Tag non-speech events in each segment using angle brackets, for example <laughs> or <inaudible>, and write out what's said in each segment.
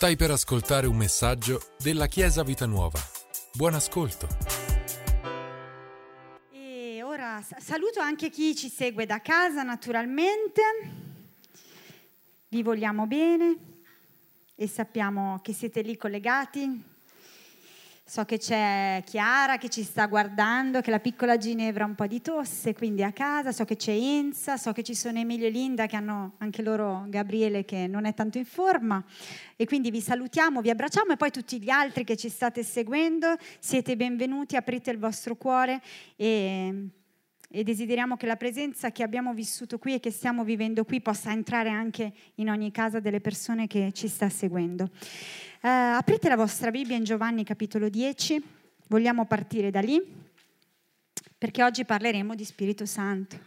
Stai per ascoltare un messaggio della Chiesa Vita Nuova. Buon ascolto. E ora saluto anche chi ci segue da casa, naturalmente. Vi vogliamo bene e sappiamo che siete lì collegati So che c'è Chiara che ci sta guardando, che la piccola Ginevra ha un po' di tosse, quindi a casa. So che c'è Enza, so che ci sono Emilio e Linda che hanno anche loro Gabriele che non è tanto in forma. E quindi vi salutiamo, vi abbracciamo e poi tutti gli altri che ci state seguendo, siete benvenuti, aprite il vostro cuore e, e desideriamo che la presenza che abbiamo vissuto qui e che stiamo vivendo qui possa entrare anche in ogni casa delle persone che ci sta seguendo. Uh, aprite la vostra Bibbia in Giovanni capitolo 10, vogliamo partire da lì perché oggi parleremo di Spirito Santo. <laughs>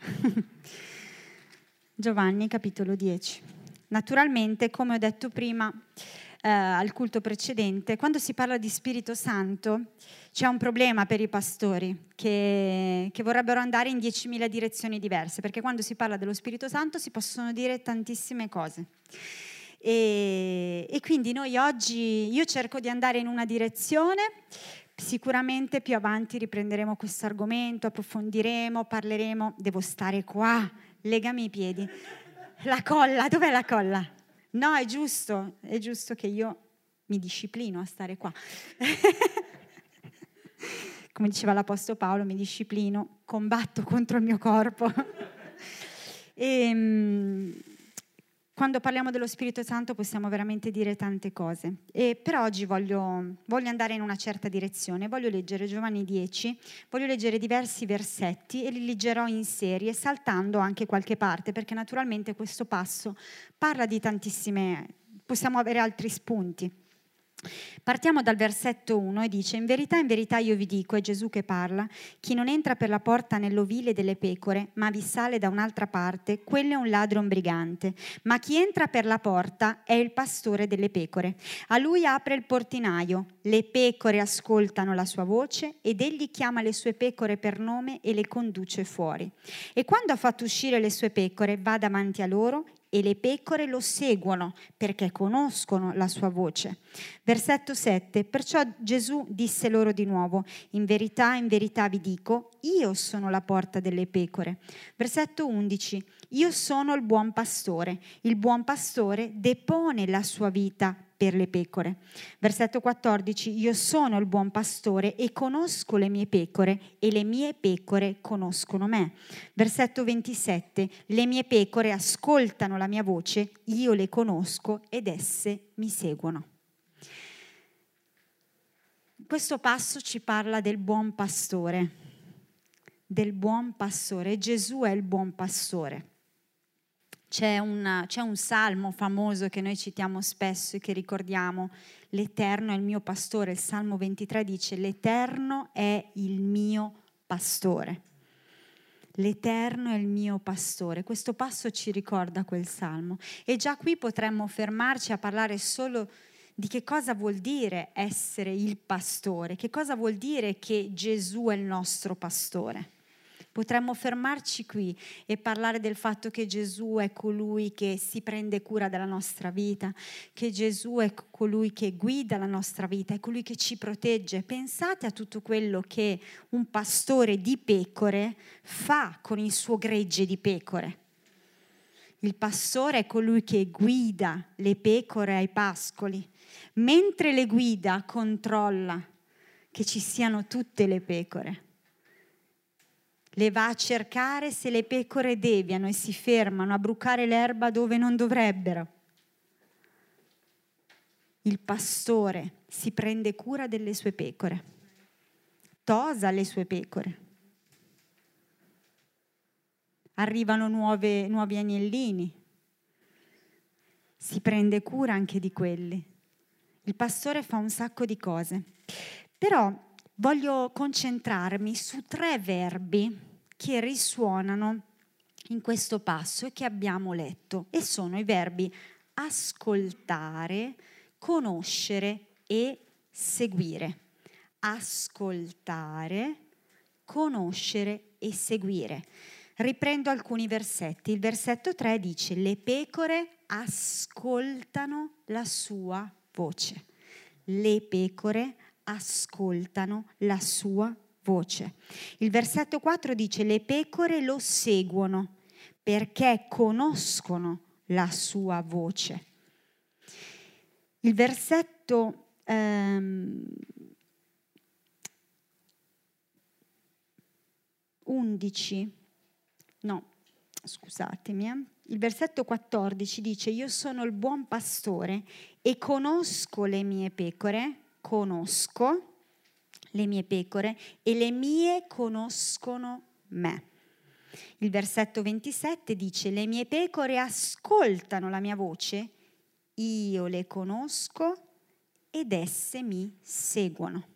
Giovanni capitolo 10. Naturalmente, come ho detto prima uh, al culto precedente, quando si parla di Spirito Santo c'è un problema per i pastori che, che vorrebbero andare in 10.000 direzioni diverse, perché quando si parla dello Spirito Santo si possono dire tantissime cose. E, e quindi noi oggi, io cerco di andare in una direzione, sicuramente più avanti riprenderemo questo argomento, approfondiremo, parleremo, devo stare qua, legami i piedi. La colla, dov'è la colla? No, è giusto, è giusto che io mi disciplino a stare qua. <laughs> Come diceva l'Apostolo Paolo, mi disciplino, combatto contro il mio corpo. e, <laughs> ehm, quando parliamo dello Spirito Santo possiamo veramente dire tante cose. E per oggi voglio, voglio, andare in una certa direzione. Voglio leggere Giovanni 10, voglio leggere diversi versetti e li leggerò in serie, saltando anche qualche parte, perché naturalmente questo passo parla di tantissime... possiamo avere altri spunti. Partiamo dal versetto 1 e dice, in verità, in verità io vi dico, è Gesù che parla, chi non entra per la porta nell'ovile delle pecore, ma vi sale da un'altra parte, quello è un ladro un brigante, ma chi entra per la porta è il pastore delle pecore. A lui apre il portinaio, le pecore ascoltano la sua voce ed egli chiama le sue pecore per nome e le conduce fuori. E quando ha fatto uscire le sue pecore, va davanti a loro e le pecore lo seguono perché conoscono la sua voce. Versetto 7. Perciò Gesù disse loro di nuovo, in verità, in verità vi dico, io sono la porta delle pecore. Versetto 11. Io sono il buon pastore. Il buon pastore depone la sua vita per le pecore. Versetto 14, io sono il buon pastore e conosco le mie pecore e le mie pecore conoscono me. Versetto 27, le mie pecore ascoltano la mia voce, io le conosco ed esse mi seguono. Questo passo ci parla del buon pastore, del buon pastore. Gesù è il buon pastore. C'è, una, c'è, un salmo famoso che noi citiamo spesso e che ricordiamo, l'Eterno è il mio pastore, il Salmo 23 dice, l'Eterno è il mio pastore. L'Eterno è il mio pastore. Questo passo ci ricorda quel salmo. E già qui potremmo fermarci a parlare solo di che cosa vuol dire essere il pastore, che cosa vuol dire che Gesù è il nostro pastore. Potremmo fermarci qui e parlare del fatto che Gesù è colui che si prende cura della nostra vita, che Gesù è colui che guida la nostra vita, è colui che ci protegge. Pensate a tutto quello che un pastore di pecore fa con il suo gregge di pecore. Il pastore è colui che guida le pecore ai pascoli, mentre le guida controlla che ci siano tutte le pecore le va a cercare se le pecore deviano e si fermano a brucare l'erba dove non dovrebbero. Il pastore si prende cura delle sue pecore, tosa le sue pecore. Arrivano nuove, nuovi agnellini, si prende cura anche di quelli. Il pastore fa un sacco di cose, però voglio concentrarmi su tre verbi che risuonano in questo passo e che abbiamo letto e sono i verbi ascoltare, conoscere e seguire. Ascoltare, conoscere e seguire. Riprendo alcuni versetti. Il versetto 3 dice, le pecore ascoltano la sua voce. Le pecore ascoltano la sua voce. Il versetto 4 dice le pecore lo seguono perché conoscono la sua voce. Il versetto ehm, 11, no, scusatemi, eh. il versetto 14 dice io sono il buon pastore e conosco le mie pecore, conosco le mie pecore e le mie conoscono me. Il versetto 27 dice le mie pecore ascoltano la mia voce, io le conosco ed esse mi seguono.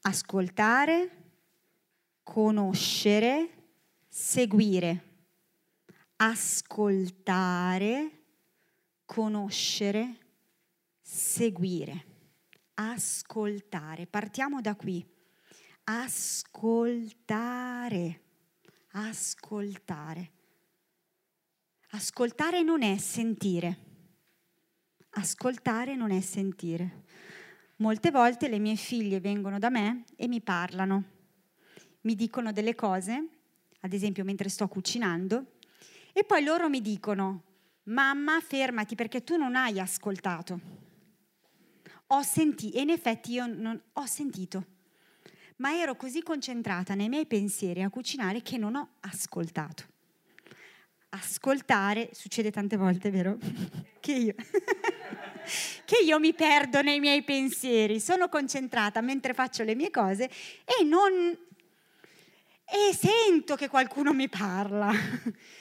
Ascoltare, conoscere, seguire. Ascoltare, conoscere, seguire. Ascoltare. Partiamo da qui. Ascoltare. Ascoltare. Ascoltare non è sentire. Ascoltare non è sentire. Molte volte le mie figlie vengono da me e mi parlano mi dicono delle cose, ad esempio mentre sto cucinando, e poi loro mi dicono, mamma fermati perché tu non hai ascoltato. Ho sentito, e in effetti io non ho sentito, ma ero così concentrata nei miei pensieri a cucinare che non ho ascoltato. Ascoltare succede tante volte, vero? <laughs> che io <laughs> che io mi perdo nei miei pensieri, sono concentrata mentre faccio le mie cose e non e sento che qualcuno mi parla. <laughs>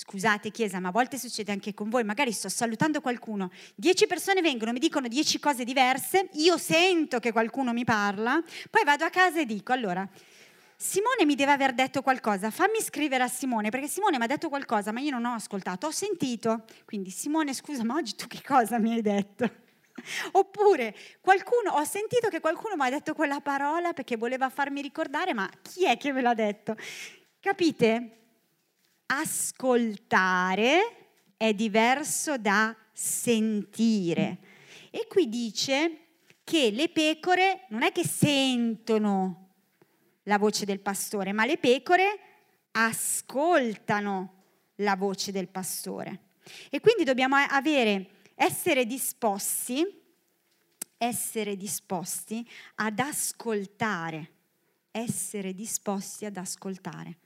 Scusate Chiesa, ma a volte succede anche con voi, magari sto salutando qualcuno, dieci persone vengono, mi dicono dieci cose diverse, io sento che qualcuno mi parla, poi vado a casa e dico, allora, Simone mi deve aver detto qualcosa, fammi scrivere a Simone, perché Simone mi ha detto qualcosa, ma io non ho ascoltato, ho sentito. Quindi Simone, scusa, ma oggi tu che cosa mi hai detto? <laughs> Oppure qualcuno, ho sentito che qualcuno mi ha detto quella parola perché voleva farmi ricordare, ma chi è che me l'ha detto? Capite? Ascoltare è diverso da sentire. E qui dice che le pecore non è che sentono la voce del pastore, ma le pecore ascoltano la voce del pastore. E quindi dobbiamo avere essere disposti, essere disposti ad ascoltare, essere disposti ad ascoltare.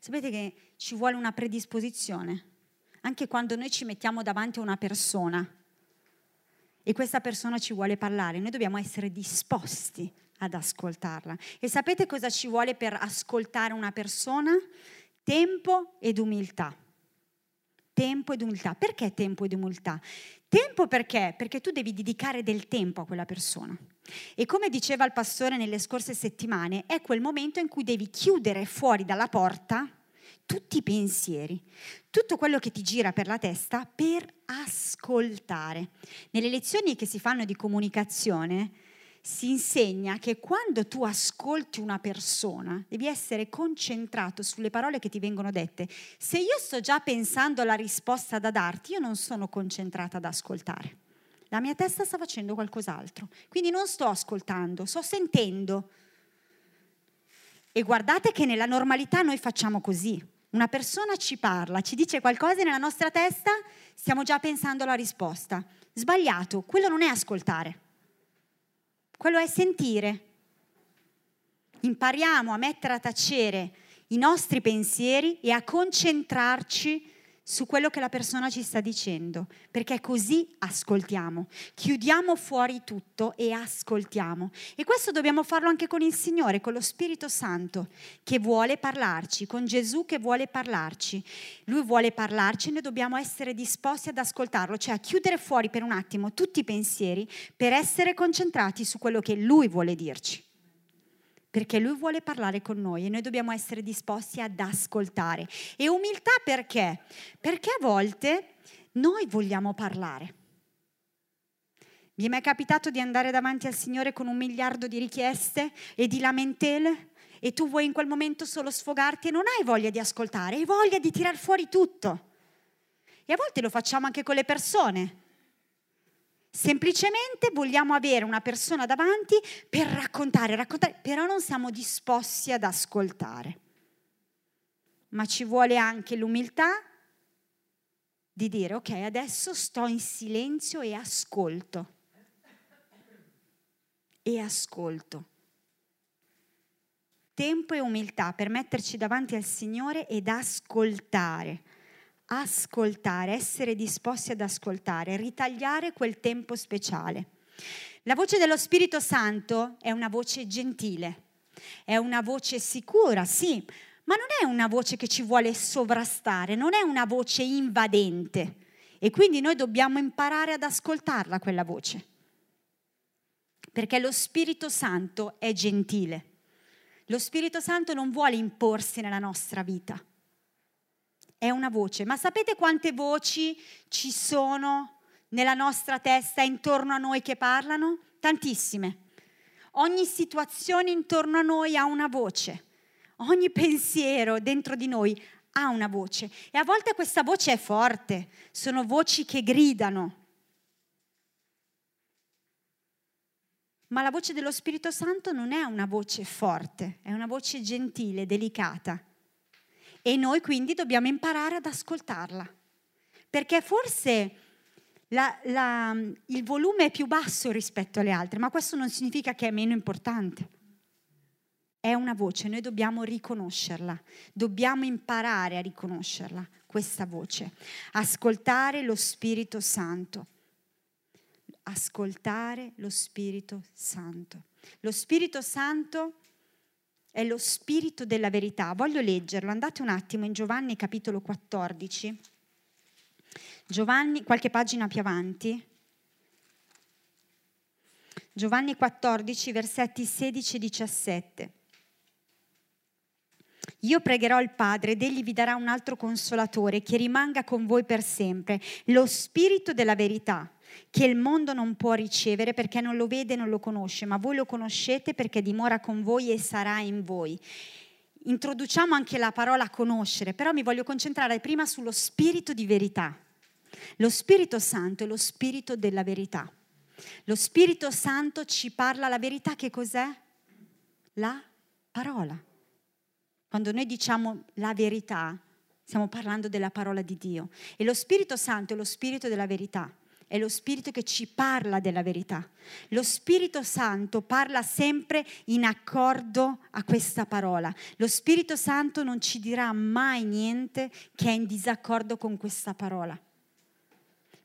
Sapete che ci vuole una predisposizione, anche quando noi ci mettiamo davanti a una persona e questa persona ci vuole parlare, noi dobbiamo essere disposti ad ascoltarla. E sapete cosa ci vuole per ascoltare una persona? Tempo ed umiltà tempo ed umiltà. Perché tempo ed umiltà? Tempo perché? Perché tu devi dedicare del tempo a quella persona. E come diceva il pastore nelle scorse settimane, è quel momento in cui devi chiudere fuori dalla porta tutti i pensieri, tutto quello che ti gira per la testa per ascoltare. Nelle lezioni che si fanno di comunicazione, si insegna che quando tu ascolti una persona devi essere concentrato sulle parole che ti vengono dette. Se io sto già pensando alla risposta da darti, io non sono concentrata ad ascoltare. La mia testa sta facendo qualcos'altro. Quindi non sto ascoltando, sto sentendo. E guardate che nella normalità noi facciamo così. Una persona ci parla, ci dice qualcosa e nella nostra testa stiamo già pensando alla risposta. Sbagliato, quello non è ascoltare quello è sentire. Impariamo a mettere a tacere i nostri pensieri e a concentrarci su quello che la persona ci sta dicendo, perché così ascoltiamo, chiudiamo fuori tutto e ascoltiamo. E questo dobbiamo farlo anche con il Signore, con lo Spirito Santo che vuole parlarci, con Gesù che vuole parlarci. Lui vuole parlarci e noi dobbiamo essere disposti ad ascoltarlo, cioè a chiudere fuori per un attimo tutti i pensieri per essere concentrati su quello che Lui vuole dirci perché lui vuole parlare con noi e noi dobbiamo essere disposti ad ascoltare. E umiltà perché? Perché a volte noi vogliamo parlare. Vi è mai capitato di andare davanti al Signore con un miliardo di richieste e di lamentele? E tu vuoi in quel momento solo sfogarti e non hai voglia di ascoltare, hai voglia di tirar fuori tutto. E a volte lo facciamo anche con le persone. Semplicemente vogliamo avere una persona davanti per raccontare, raccontare, però non siamo disposti ad ascoltare. Ma ci vuole anche l'umiltà di dire ok, adesso sto in silenzio e ascolto. E ascolto. Tempo e umiltà per metterci davanti al Signore ed ascoltare ascoltare, essere disposti ad ascoltare, ritagliare quel tempo speciale. La voce dello Spirito Santo è una voce gentile, è una voce sicura, sì, ma non è una voce che ci vuole sovrastare, non è una voce invadente e quindi noi dobbiamo imparare ad ascoltarla quella voce. Perché lo Spirito Santo è gentile. Lo Spirito Santo non vuole imporsi nella nostra vita è una voce. Ma sapete quante voci ci sono nella nostra testa intorno a noi che parlano? Tantissime. Ogni situazione intorno a noi ha una voce. Ogni pensiero dentro di noi ha una voce. E a volte questa voce è forte, sono voci che gridano. Ma la voce dello Spirito Santo non è una voce forte, è una voce gentile, delicata e noi quindi dobbiamo imparare ad ascoltarla, perché forse la, la, il volume è più basso rispetto alle altre, ma questo non significa che è meno importante. È una voce, noi dobbiamo riconoscerla, dobbiamo imparare a riconoscerla, questa voce. Ascoltare lo Spirito Santo. Ascoltare lo Spirito Santo. Lo Spirito Santo è lo spirito della verità. Voglio leggerlo, andate un attimo in Giovanni capitolo 14. Giovanni, qualche pagina più avanti. Giovanni 14, versetti 16 e 17. Io pregherò il Padre ed egli vi darà un altro consolatore che rimanga con voi per sempre, lo spirito della verità che il mondo non può ricevere perché non lo vede e non lo conosce, ma voi lo conoscete perché dimora con voi e sarà in voi. Introduciamo anche la parola conoscere, però mi voglio concentrare prima sullo spirito di verità. Lo Spirito Santo è lo spirito della verità. Lo Spirito Santo ci parla la verità che cos'è? La parola. Quando noi diciamo la verità, stiamo parlando della parola di Dio. E lo Spirito Santo è lo spirito della verità è lo Spirito che ci parla della verità. Lo Spirito Santo parla sempre in accordo a questa parola. Lo Spirito Santo non ci dirà mai niente che è in disaccordo con questa parola.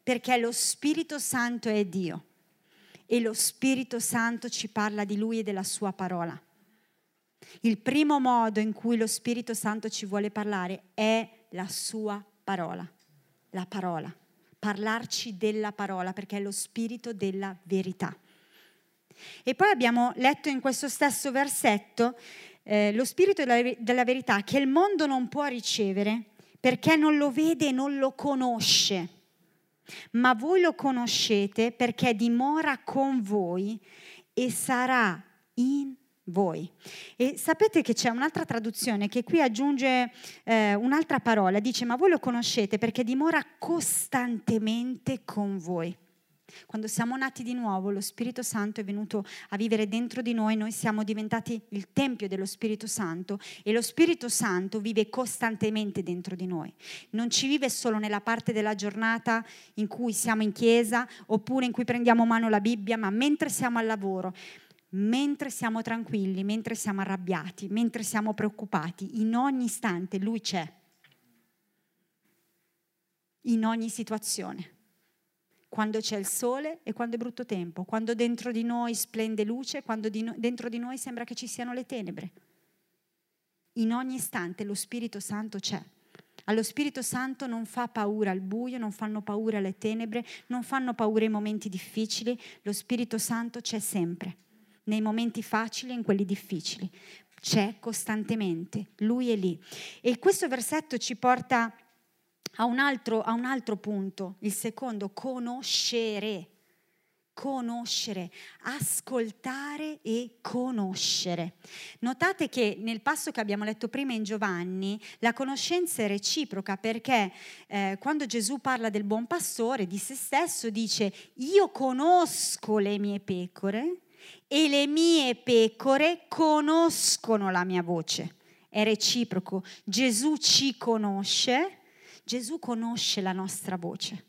Perché lo Spirito Santo è Dio e lo Spirito Santo ci parla di Lui e della sua parola. Il primo modo in cui lo Spirito Santo ci vuole parlare è la sua parola, la parola parlarci della parola, perché è lo spirito della verità. E poi abbiamo letto in questo stesso versetto eh, lo spirito della, della verità che il mondo non può ricevere perché non lo vede e non lo conosce. Ma voi lo conoscete perché dimora con voi e sarà in voi voi. E sapete che c'è un'altra traduzione che qui aggiunge eh, un'altra parola, dice ma voi lo conoscete perché dimora costantemente con voi. Quando siamo nati di nuovo, lo Spirito Santo è venuto a vivere dentro di noi, noi siamo diventati il Tempio dello Spirito Santo e lo Spirito Santo vive costantemente dentro di noi. Non ci vive solo nella parte della giornata in cui siamo in chiesa oppure in cui prendiamo mano la Bibbia, ma mentre siamo al lavoro mentre siamo tranquilli, mentre siamo arrabbiati, mentre siamo preoccupati, in ogni istante Lui c'è, in ogni situazione, quando c'è il sole e quando è brutto tempo, quando dentro di noi splende luce, quando di no, dentro di noi sembra che ci siano le tenebre. In ogni istante lo Spirito Santo c'è. Allo Spirito Santo non fa paura il buio, non fanno paura le tenebre, non fanno paura i momenti difficili, lo Spirito Santo c'è sempre nei momenti facili e in quelli difficili. C'è costantemente, lui è lì. E questo versetto ci porta a un altro, a un altro punto, il secondo, conoscere. conoscere, ascoltare e conoscere. Notate che nel passo che abbiamo letto prima in Giovanni, la conoscenza è reciproca perché eh, quando Gesù parla del buon pastore, di se stesso, dice io conosco le mie pecore e le mie pecore conoscono la mia voce. È reciproco. Gesù ci conosce, Gesù conosce la nostra voce.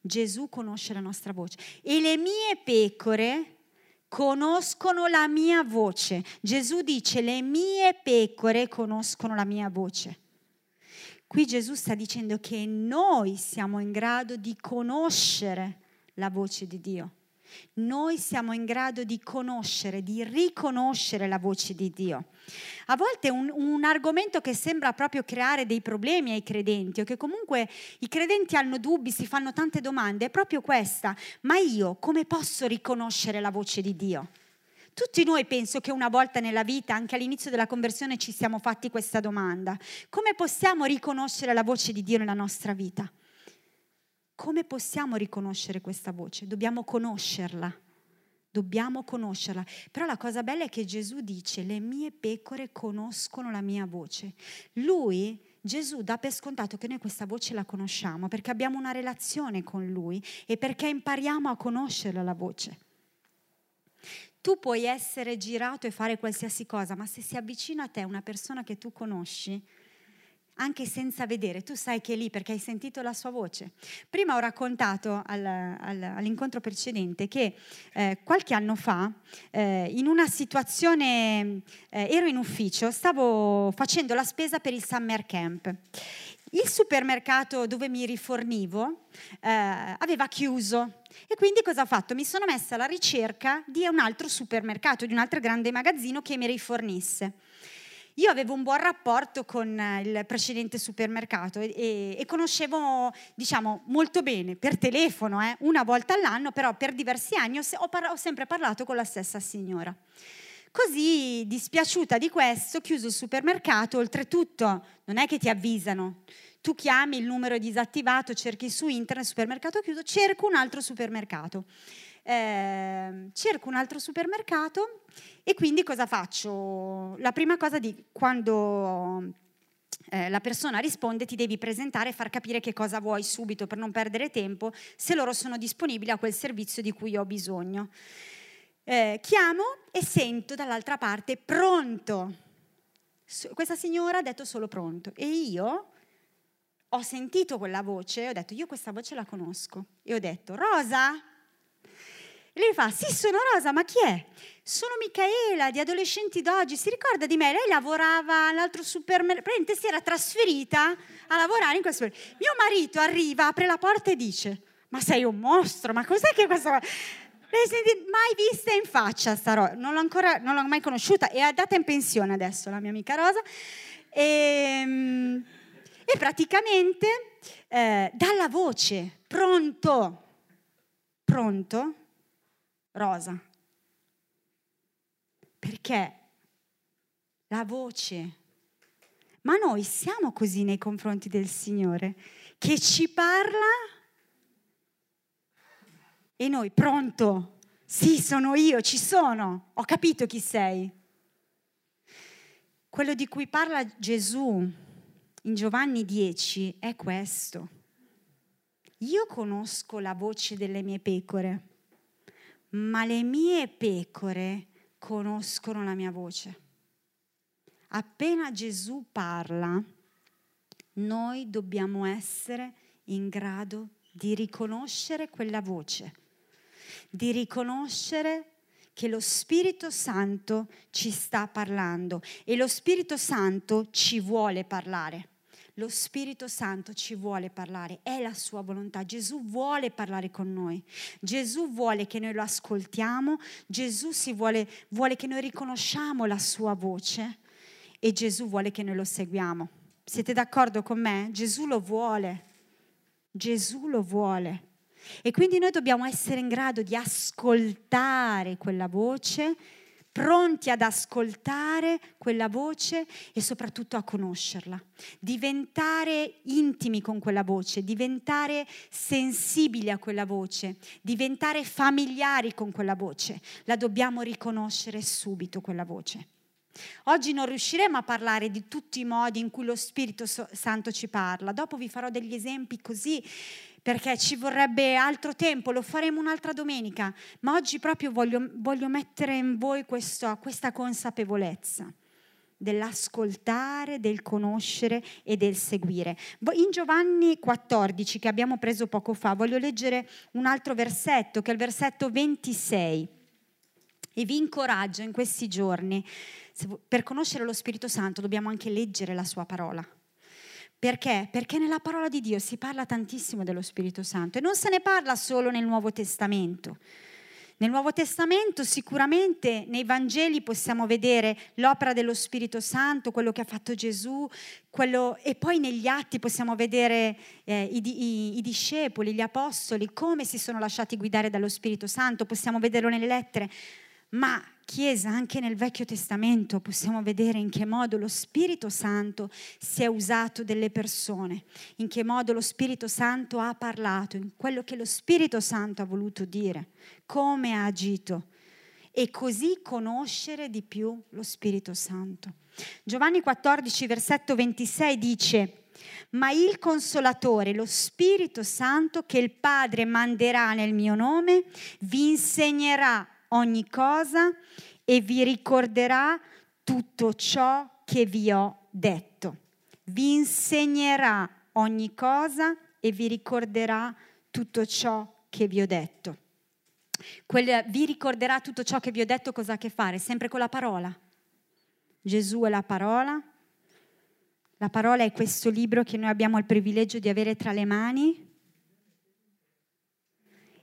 Gesù conosce la nostra voce. E le mie pecore conoscono la mia voce. Gesù dice, le mie pecore conoscono la mia voce. Qui Gesù sta dicendo che noi siamo in grado di conoscere la voce di Dio. Noi siamo in grado di conoscere, di riconoscere la voce di Dio. A volte un, un, argomento che sembra proprio creare dei problemi ai credenti o che comunque i credenti hanno dubbi, si fanno tante domande, è proprio questa. Ma io come posso riconoscere la voce di Dio? Tutti noi penso che una volta nella vita, anche all'inizio della conversione, ci siamo fatti questa domanda. Come possiamo riconoscere la voce di Dio nella nostra vita? Come possiamo riconoscere questa voce? Dobbiamo conoscerla. Dobbiamo conoscerla. Però la cosa bella è che Gesù dice, le mie pecore conoscono la mia voce. Lui, Gesù, dà per scontato che noi questa voce la conosciamo perché abbiamo una relazione con Lui e perché impariamo a conoscere la voce. Tu puoi essere girato e fare qualsiasi cosa, ma se si avvicina a te una persona che tu conosci, anche senza vedere, tu sai che è lì perché hai sentito la sua voce. Prima ho raccontato al, al, all'incontro precedente che eh, qualche anno fa, eh, in una situazione, eh, ero in ufficio, stavo facendo la spesa per il summer camp. Il supermercato dove mi rifornivo eh, aveva chiuso e quindi cosa ho fatto? Mi sono messa alla ricerca di un altro supermercato, di un altro grande magazzino che mi rifornisse. Io avevo un buon rapporto con eh, il precedente supermercato e, e conoscevo, diciamo, molto bene per telefono, eh, una volta all'anno, però per diversi anni ho, ho, ho sempre parlato con la stessa signora. Così, dispiaciuta di questo, chiuso il supermercato, oltretutto non è che ti avvisano, tu chiami il numero disattivato, cerchi su internet, supermercato chiuso, cerco un altro supermercato eh, cerco un altro supermercato e quindi cosa faccio? La prima cosa di quando eh, la persona risponde ti devi presentare e far capire che cosa vuoi subito per non perdere tempo, se loro sono disponibili a quel servizio di cui ho bisogno. Eh, chiamo e sento dall'altra parte pronto. Questa signora ha detto solo pronto e io ho sentito quella voce e ho detto io questa voce la conosco e ho detto Rosa, e lei fa, sì, sono Rosa, ma chi è? Sono Michaela, di Adolescenti d'Oggi, si ricorda di me? Lei lavorava all'altro supermercato, praticamente si era trasferita a lavorare in questo. Mio marito arriva, apre la porta e dice, ma sei un mostro, ma cos'è che questo... Lei si è mai vista in faccia sta Rosa, non l'ho ancora, non l'ho mai conosciuta, è andata in pensione adesso la mia amica Rosa. E, ehm, e praticamente eh, dalla voce, pronto, pronto, rosa. Perché la voce. Ma noi siamo così nei confronti del Signore, che ci parla e noi pronto. Sì, sono io, ci sono, ho capito chi sei. Quello di cui parla Gesù in Giovanni 10 è questo. Io conosco la voce delle mie pecore ma le mie pecore conoscono la mia voce. Appena Gesù parla, noi dobbiamo essere in grado di riconoscere quella voce, di riconoscere che lo Spirito Santo ci sta parlando e lo Spirito Santo ci vuole parlare. Lo Spirito Santo ci vuole parlare, è la sua volontà. Gesù vuole parlare con noi. Gesù vuole che noi lo ascoltiamo, Gesù vuole, vuole che noi riconosciamo la sua voce e Gesù vuole che noi lo seguiamo. Siete d'accordo con me? Gesù lo vuole. Gesù lo vuole. E quindi noi dobbiamo essere in grado di ascoltare quella voce pronti ad ascoltare quella voce e soprattutto a conoscerla, diventare intimi con quella voce, diventare sensibili a quella voce, diventare familiari con quella voce. La dobbiamo riconoscere subito quella voce. Oggi non riusciremo a parlare di tutti i modi in cui lo Spirito Santo ci parla, dopo vi farò degli esempi così perché ci vorrebbe altro tempo, lo faremo un'altra domenica, ma oggi proprio voglio, voglio mettere in voi questo, questa consapevolezza dell'ascoltare, del conoscere e del seguire. In Giovanni 14, che abbiamo preso poco fa, voglio leggere un altro versetto, che è il versetto 26. E vi incoraggio in questi giorni, per conoscere lo Spirito Santo dobbiamo anche leggere la sua parola. Perché? Perché nella parola di Dio si parla tantissimo dello Spirito Santo e non se ne parla solo nel Nuovo Testamento. Nel Nuovo Testamento sicuramente nei Vangeli possiamo vedere l'opera dello Spirito Santo, quello che ha fatto Gesù, quello, e poi negli atti possiamo vedere eh, i, i, i, discepoli, gli apostoli, come si sono lasciati guidare dallo Spirito Santo, possiamo vederlo nelle lettere. Ma Chiesa, anche nel Vecchio Testamento possiamo vedere in che modo lo Spirito Santo si è usato delle persone, in che modo lo Spirito Santo ha parlato, in quello che lo Spirito Santo ha voluto dire, come ha agito e così conoscere di più lo Spirito Santo. Giovanni 14, versetto 26 dice, ma il consolatore, lo Spirito Santo che il Padre manderà nel mio nome, vi insegnerà ogni cosa e vi ricorderà tutto ciò che vi ho detto. Vi insegnerà ogni cosa e vi ricorderà tutto ciò che vi ho detto. Quel, vi ricorderà tutto ciò che vi ho detto cosa ha a che fare? Sempre con la parola. Gesù è la parola. La parola è questo libro che noi abbiamo il privilegio di avere tra le mani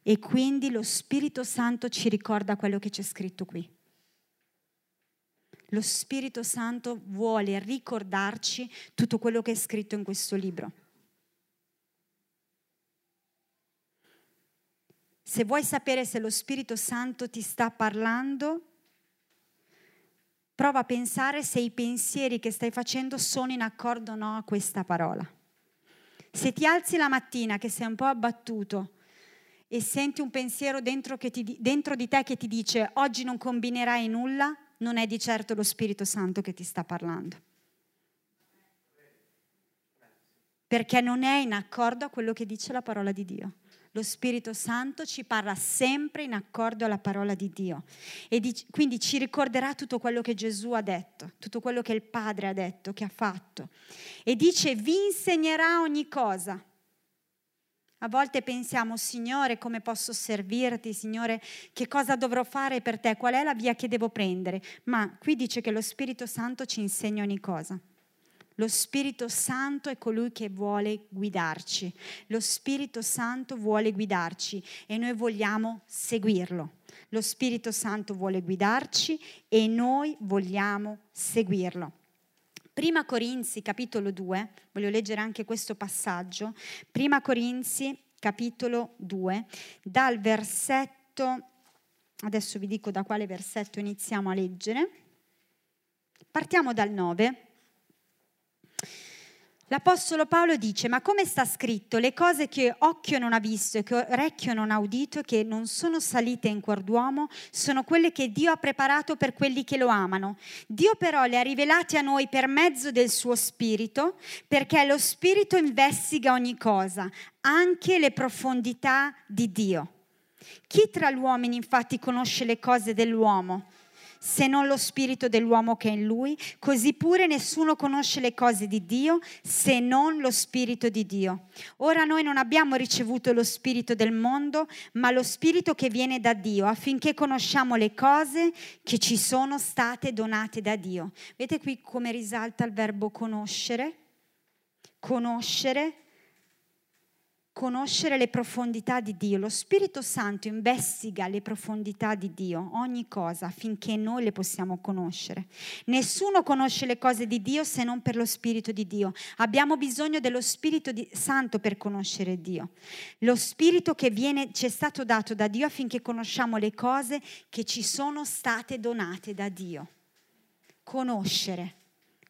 e quindi lo Spirito Santo ci ricorda quello che c'è scritto qui. Lo Spirito Santo vuole ricordarci tutto quello che è scritto in questo libro. Se vuoi sapere se lo Spirito Santo ti sta parlando, prova a pensare se i pensieri che stai facendo sono in accordo o no a questa parola. Se ti alzi la mattina che sei un po' abbattuto, e senti un pensiero dentro, ti, dentro di te che ti dice oggi non combinerai nulla, non è di certo lo Spirito Santo che ti sta parlando. Perché non è in accordo a quello che dice la parola di Dio. Lo Spirito Santo ci parla sempre in accordo alla parola di Dio e di, quindi ci ricorderà tutto quello che Gesù ha detto, tutto quello che il Padre ha detto, che ha fatto. E dice vi insegnerà ogni cosa. A volte pensiamo, Signore, come posso servirti? Signore, che cosa dovrò fare per te? Qual è la via che devo prendere? Ma qui dice che lo Spirito Santo ci insegna ogni cosa. Lo Spirito Santo è colui che vuole guidarci. Lo Spirito Santo vuole guidarci e noi vogliamo seguirlo. Lo Spirito Santo vuole guidarci e noi vogliamo seguirlo. Prima Corinzi capitolo 2, voglio leggere anche questo passaggio, Prima Corinzi capitolo 2, dal versetto, adesso vi dico da quale versetto iniziamo a leggere, partiamo dal 9. L'Apostolo Paolo dice, ma come sta scritto, le cose che occhio non ha visto e che orecchio non ha udito, che non sono salite in cuor d'uomo, sono quelle che Dio ha preparato per quelli che lo amano. Dio però le ha rivelate a noi per mezzo del suo Spirito, perché lo Spirito investiga ogni cosa, anche le profondità di Dio. Chi tra gli uomini infatti conosce le cose dell'uomo? Se non lo spirito dell'uomo che è in lui, così pure nessuno conosce le cose di Dio se non lo spirito di Dio. Ora noi non abbiamo ricevuto lo spirito del mondo, ma lo spirito che viene da Dio, affinché conosciamo le cose che ci sono state donate da Dio. Vedete qui come risalta il verbo conoscere? Conoscere conoscere le profondità di Dio. Lo Spirito Santo investiga le profondità di Dio, ogni cosa, affinché noi le possiamo conoscere. Nessuno conosce le cose di Dio se non per lo Spirito di Dio. Abbiamo bisogno dello Spirito Santo per conoscere Dio. Lo Spirito che viene, ci è stato dato da Dio affinché conosciamo le cose che ci sono state donate da Dio. Conoscere,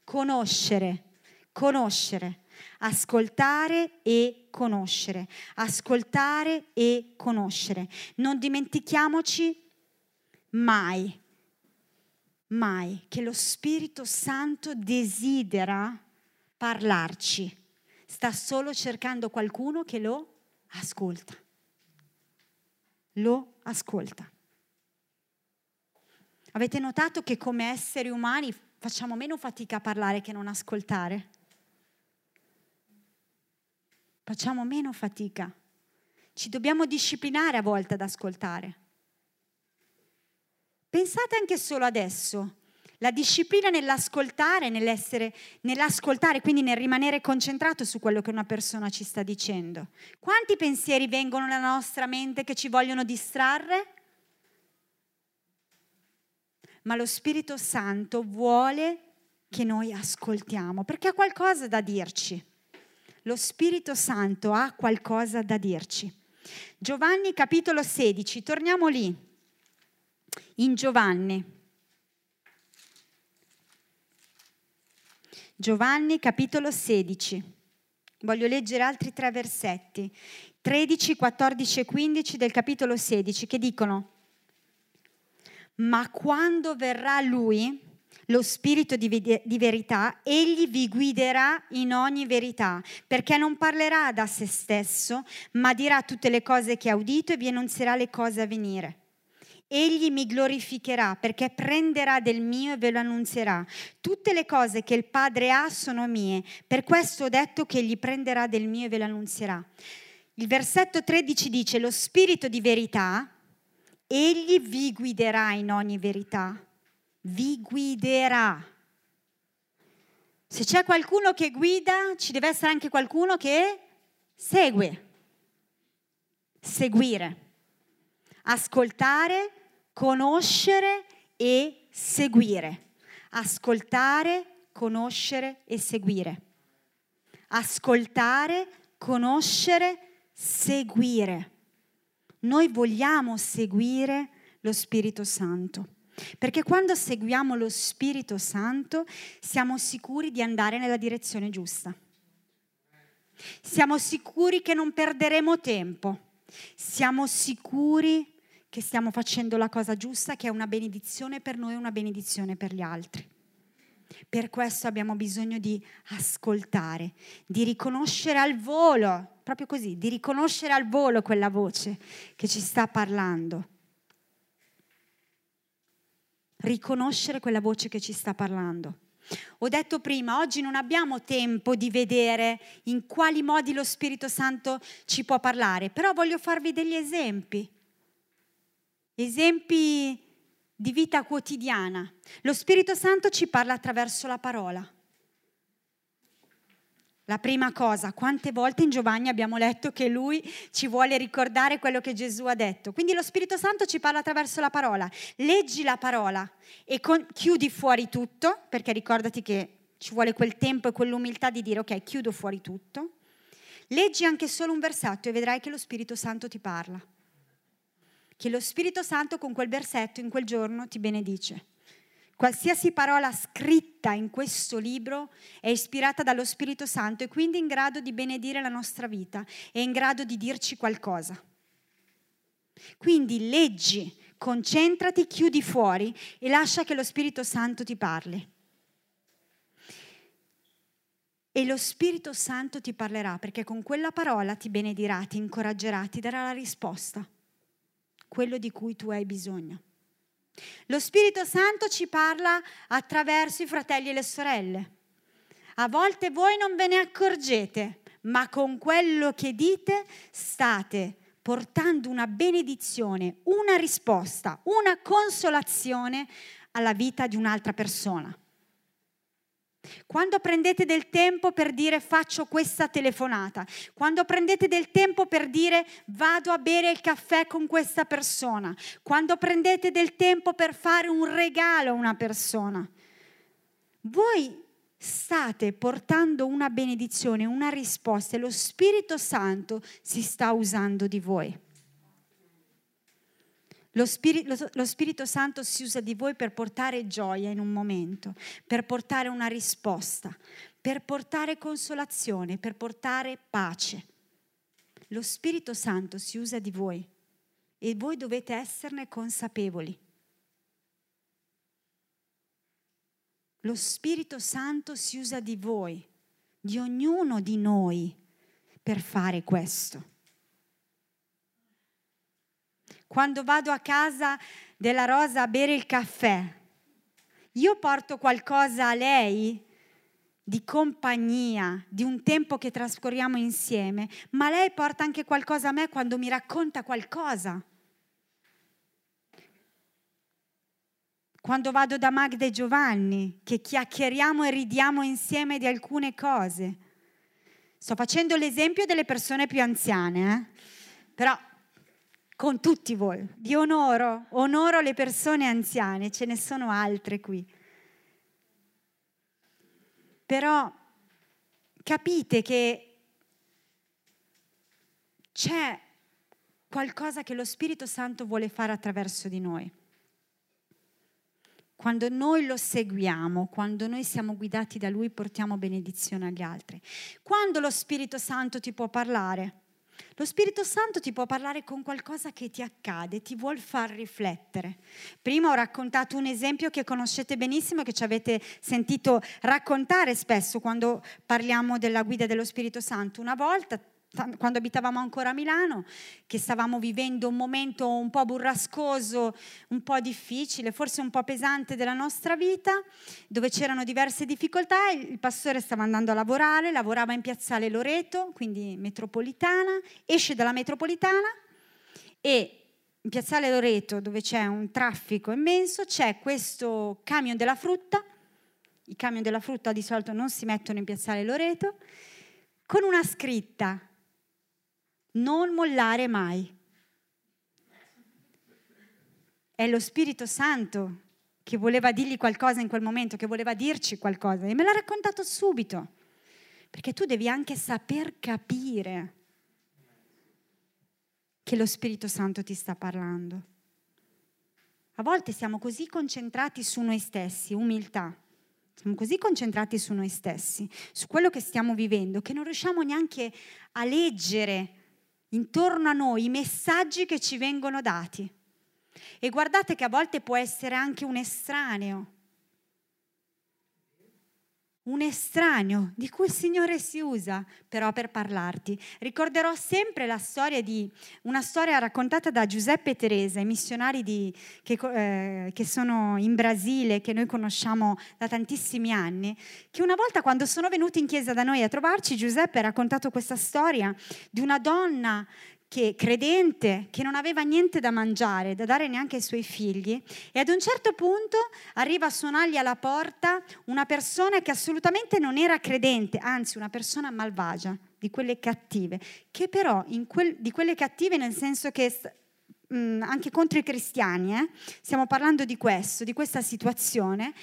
conoscere, conoscere ascoltare e conoscere, ascoltare e conoscere. Non dimentichiamoci mai, mai che lo Spirito Santo desidera parlarci, sta solo cercando qualcuno che lo ascolta. Lo ascolta. Avete notato che come esseri umani facciamo meno fatica a parlare che non ascoltare? Facciamo meno fatica. Ci dobbiamo disciplinare a volte ad ascoltare. Pensate anche solo adesso, la disciplina nell'ascoltare, nell'essere, nell'ascoltare, quindi nel rimanere concentrato su quello che una persona ci sta dicendo. Quanti pensieri vengono nella nostra mente che ci vogliono distrarre? Ma lo Spirito Santo vuole che noi ascoltiamo perché ha qualcosa da dirci lo Spirito Santo ha qualcosa da dirci. Giovanni capitolo 16, torniamo lì, in Giovanni. Giovanni capitolo 16. Voglio leggere altri tre versetti, 13, 14 e 15 del capitolo 16, che dicono, ma quando verrà lui, lo spirito di, di, verità, egli vi guiderà in ogni verità, perché non parlerà da se stesso, ma dirà tutte le cose che ha udito e vi annunzierà le cose a venire. Egli mi glorificherà perché prenderà del mio e ve lo annunzierà. Tutte le cose che il Padre ha sono mie, per questo ho detto che egli prenderà del mio e ve lo annunzierà. Il versetto 13 dice, lo spirito di verità, egli vi guiderà in ogni verità vi guiderà. Se c'è qualcuno che guida, ci deve essere anche qualcuno che segue. Seguire. Ascoltare, conoscere e seguire. Ascoltare, conoscere e seguire. Ascoltare, conoscere, seguire. Noi vogliamo seguire lo Spirito Santo. Perché quando seguiamo lo Spirito Santo siamo sicuri di andare nella direzione giusta. Siamo sicuri che non perderemo tempo. Siamo sicuri che stiamo facendo la cosa giusta, che è una benedizione per noi e una benedizione per gli altri. Per questo abbiamo bisogno di ascoltare, di riconoscere al volo, proprio così, di riconoscere al volo quella voce che ci sta parlando riconoscere quella voce che ci sta parlando. Ho detto prima, oggi non abbiamo tempo di vedere in quali modi lo Spirito Santo ci può parlare, però voglio farvi degli esempi, esempi di vita quotidiana. Lo Spirito Santo ci parla attraverso la parola. La prima cosa, quante volte in Giovanni abbiamo letto che lui ci vuole ricordare quello che Gesù ha detto. Quindi lo Spirito Santo ci parla attraverso la parola. Leggi la parola e con, chiudi fuori tutto, perché ricordati che ci vuole quel tempo e quell'umiltà di dire ok, chiudo fuori tutto. Leggi anche solo un versetto e vedrai che lo Spirito Santo ti parla. Che lo Spirito Santo con quel versetto in quel giorno ti benedice. Qualsiasi parola scritta in questo libro è ispirata dallo Spirito Santo e quindi in grado di benedire la nostra vita, è in grado di dirci qualcosa. Quindi leggi, concentrati, chiudi fuori e lascia che lo Spirito Santo ti parli. E lo Spirito Santo ti parlerà perché con quella parola ti benedirà, ti incoraggerà, ti darà la risposta, quello di cui tu hai bisogno. Lo Spirito Santo ci parla attraverso i fratelli e le sorelle. A volte voi non ve ne accorgete, ma con quello che dite state portando una benedizione, una risposta, una consolazione alla vita di un'altra persona. Quando prendete del tempo per dire faccio questa telefonata, quando prendete del tempo per dire vado a bere il caffè con questa persona, quando prendete del tempo per fare un regalo a una persona, voi state portando una benedizione, una risposta e lo Spirito Santo si sta usando di voi. Lo Spirito, lo Spirito, Santo si usa di voi per portare gioia in un momento, per portare una risposta, per portare consolazione, per portare pace. Lo Spirito Santo si usa di voi e voi dovete esserne consapevoli. Lo Spirito Santo si usa di voi, di ognuno di noi, per fare questo quando vado a casa della Rosa a bere il caffè, io porto qualcosa a lei di compagnia, di un tempo che trascorriamo insieme, ma lei porta anche qualcosa a me quando mi racconta qualcosa. Quando vado da Magda e Giovanni, che chiacchieriamo e ridiamo insieme di alcune cose. Sto facendo l'esempio delle persone più anziane, eh? però con tutti voi. Vi onoro, onoro le persone anziane, ce ne sono altre qui. Però capite che c'è qualcosa che lo Spirito Santo vuole fare attraverso di noi. Quando noi lo seguiamo, quando noi siamo guidati da Lui, portiamo benedizione agli altri. Quando lo Spirito Santo ti può parlare? Lo Spirito Santo ti può parlare con qualcosa che ti accade, ti vuol far riflettere. Prima ho raccontato un esempio che conoscete benissimo, che ci avete sentito raccontare spesso quando parliamo della guida dello Spirito Santo. Una volta quando abitavamo ancora a Milano, che stavamo vivendo un momento un po' burrascoso, un po' difficile, forse un po' pesante della nostra vita, dove c'erano diverse difficoltà, il pastore stava andando a lavorare, lavorava in piazzale Loreto, quindi metropolitana, esce dalla metropolitana e in piazzale Loreto, dove c'è un traffico immenso, c'è questo camion della frutta, i camion della frutta di solito non si mettono in piazzale Loreto, con una scritta non mollare mai. È lo Spirito Santo che voleva dirgli qualcosa in quel momento, che voleva dirci qualcosa e me l'ha raccontato subito, perché tu devi anche saper capire che lo Spirito Santo ti sta parlando. A volte siamo così concentrati su noi stessi, umiltà, siamo così concentrati su noi stessi, su quello che stiamo vivendo, che non riusciamo neanche a leggere intorno a noi i messaggi che ci vengono dati. E guardate che a volte può essere anche un estraneo, un estraneo di cui il Signore si usa però per parlarti. Ricorderò sempre la storia di una storia raccontata da Giuseppe e Teresa, i missionari di, che, eh, che sono in Brasile, che noi conosciamo da tantissimi anni, che una volta quando sono venuti in chiesa da noi a trovarci, Giuseppe ha raccontato questa storia di una donna che, credente, che non aveva niente da mangiare, da dare neanche ai suoi figli, e ad un certo punto arriva a suonargli alla porta una persona che assolutamente non era credente, anzi una persona malvagia, di quelle cattive, che però quel, di quelle cattive nel senso che mh, anche contro i cristiani, eh, stiamo parlando di questo, di questa situazione,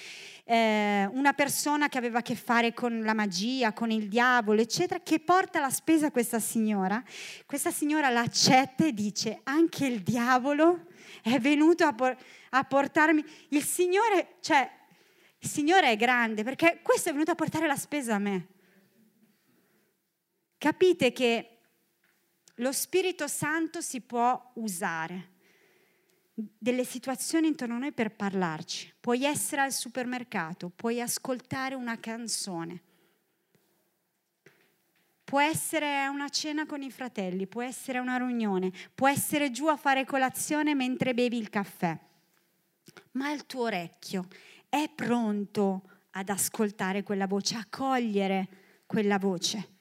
eh, una persona che aveva a che fare con la magia, con il diavolo, eccetera, che porta la spesa a questa signora. Questa signora l'accetta e dice, anche il diavolo è venuto a, por- a portarmi... Il Signore, cioè, il Signore è grande perché questo è venuto a portare la spesa a me. Capite che lo Spirito Santo si può usare delle situazioni intorno a noi per parlarci. Puoi essere al supermercato, puoi ascoltare una canzone, può essere una cena con i fratelli, può essere una riunione, può essere giù a fare colazione mentre bevi il caffè. Ma il tuo orecchio è pronto ad ascoltare quella voce, a cogliere quella voce.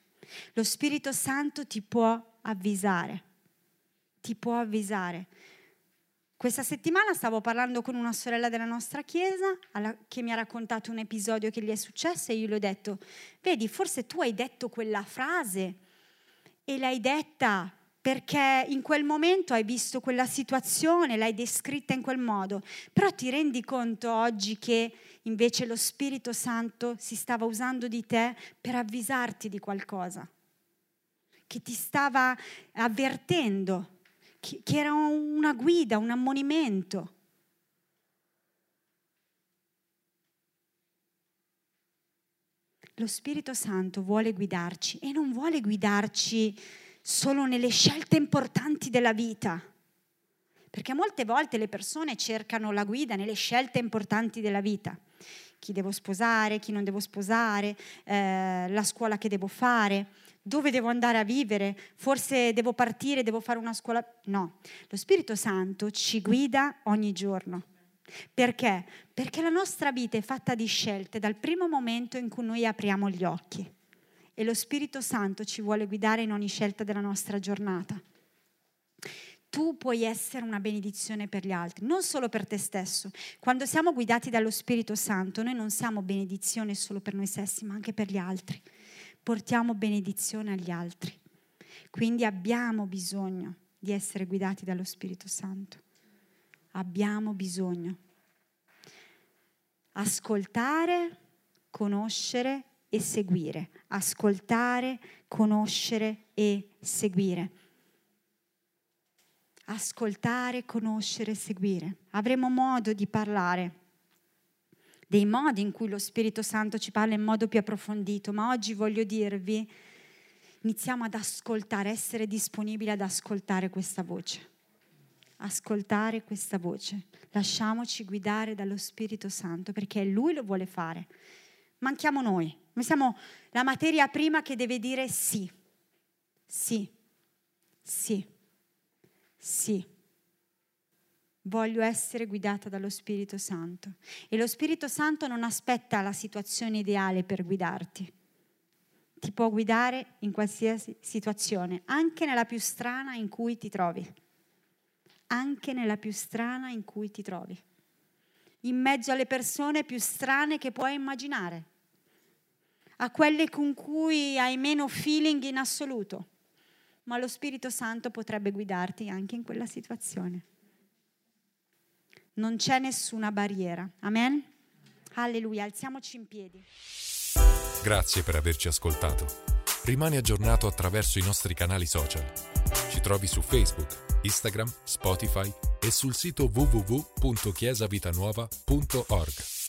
Lo Spirito Santo ti può avvisare, ti può avvisare Questa settimana stavo parlando con una sorella della nostra chiesa alla, che mi ha raccontato un episodio che gli è successo e io le ho detto, vedi, forse tu hai detto quella frase e l'hai detta perché in quel momento hai visto quella situazione, l'hai descritta in quel modo, però ti rendi conto oggi che invece lo Spirito Santo si stava usando di te per avvisarti di qualcosa, che ti stava avvertendo che era una guida, un ammonimento. Lo Spirito Santo vuole guidarci e non vuole guidarci solo nelle scelte importanti della vita. Perché molte volte le persone cercano la guida nelle scelte importanti della vita. Chi devo sposare, chi non devo sposare, eh, la scuola che devo fare dove devo andare a vivere, forse devo partire, devo fare una scuola. No, lo Spirito Santo ci guida ogni giorno. Perché? Perché la nostra vita è fatta di scelte dal primo momento in cui noi apriamo gli occhi. E lo Spirito Santo ci vuole guidare in ogni scelta della nostra giornata. Tu puoi essere una benedizione per gli altri, non solo per te stesso. Quando siamo guidati dallo Spirito Santo, noi non siamo benedizione solo per noi stessi, ma anche per gli altri portiamo benedizione agli altri. Quindi abbiamo bisogno di essere guidati dallo Spirito Santo. Abbiamo bisogno. Ascoltare, conoscere e seguire. Ascoltare, conoscere e seguire. Ascoltare, conoscere e seguire. Avremo modo di parlare dei modi in cui lo Spirito Santo ci parla in modo più approfondito, ma oggi voglio dirvi, iniziamo ad ascoltare, essere disponibili ad ascoltare questa voce. Ascoltare questa voce. Lasciamoci guidare dallo Spirito Santo perché Lui lo vuole fare. Manchiamo noi. Noi siamo la materia prima che deve dire sì, sì, sì, sì voglio essere guidata dallo Spirito Santo. E lo Spirito Santo non aspetta la situazione ideale per guidarti. Ti può guidare in qualsiasi situazione, anche nella più strana in cui ti trovi. Anche nella più strana in cui ti trovi. In mezzo alle persone più strane che puoi immaginare. A quelle con cui hai meno feeling in assoluto. Ma lo Spirito Santo potrebbe guidarti anche in quella situazione non c'è nessuna barriera. Amen? Alleluia, alziamoci in piedi. Grazie per averci ascoltato. Rimani aggiornato attraverso i nostri canali social. Ci trovi su Facebook, Instagram, Spotify e sul sito www.chiesavitanuova.org.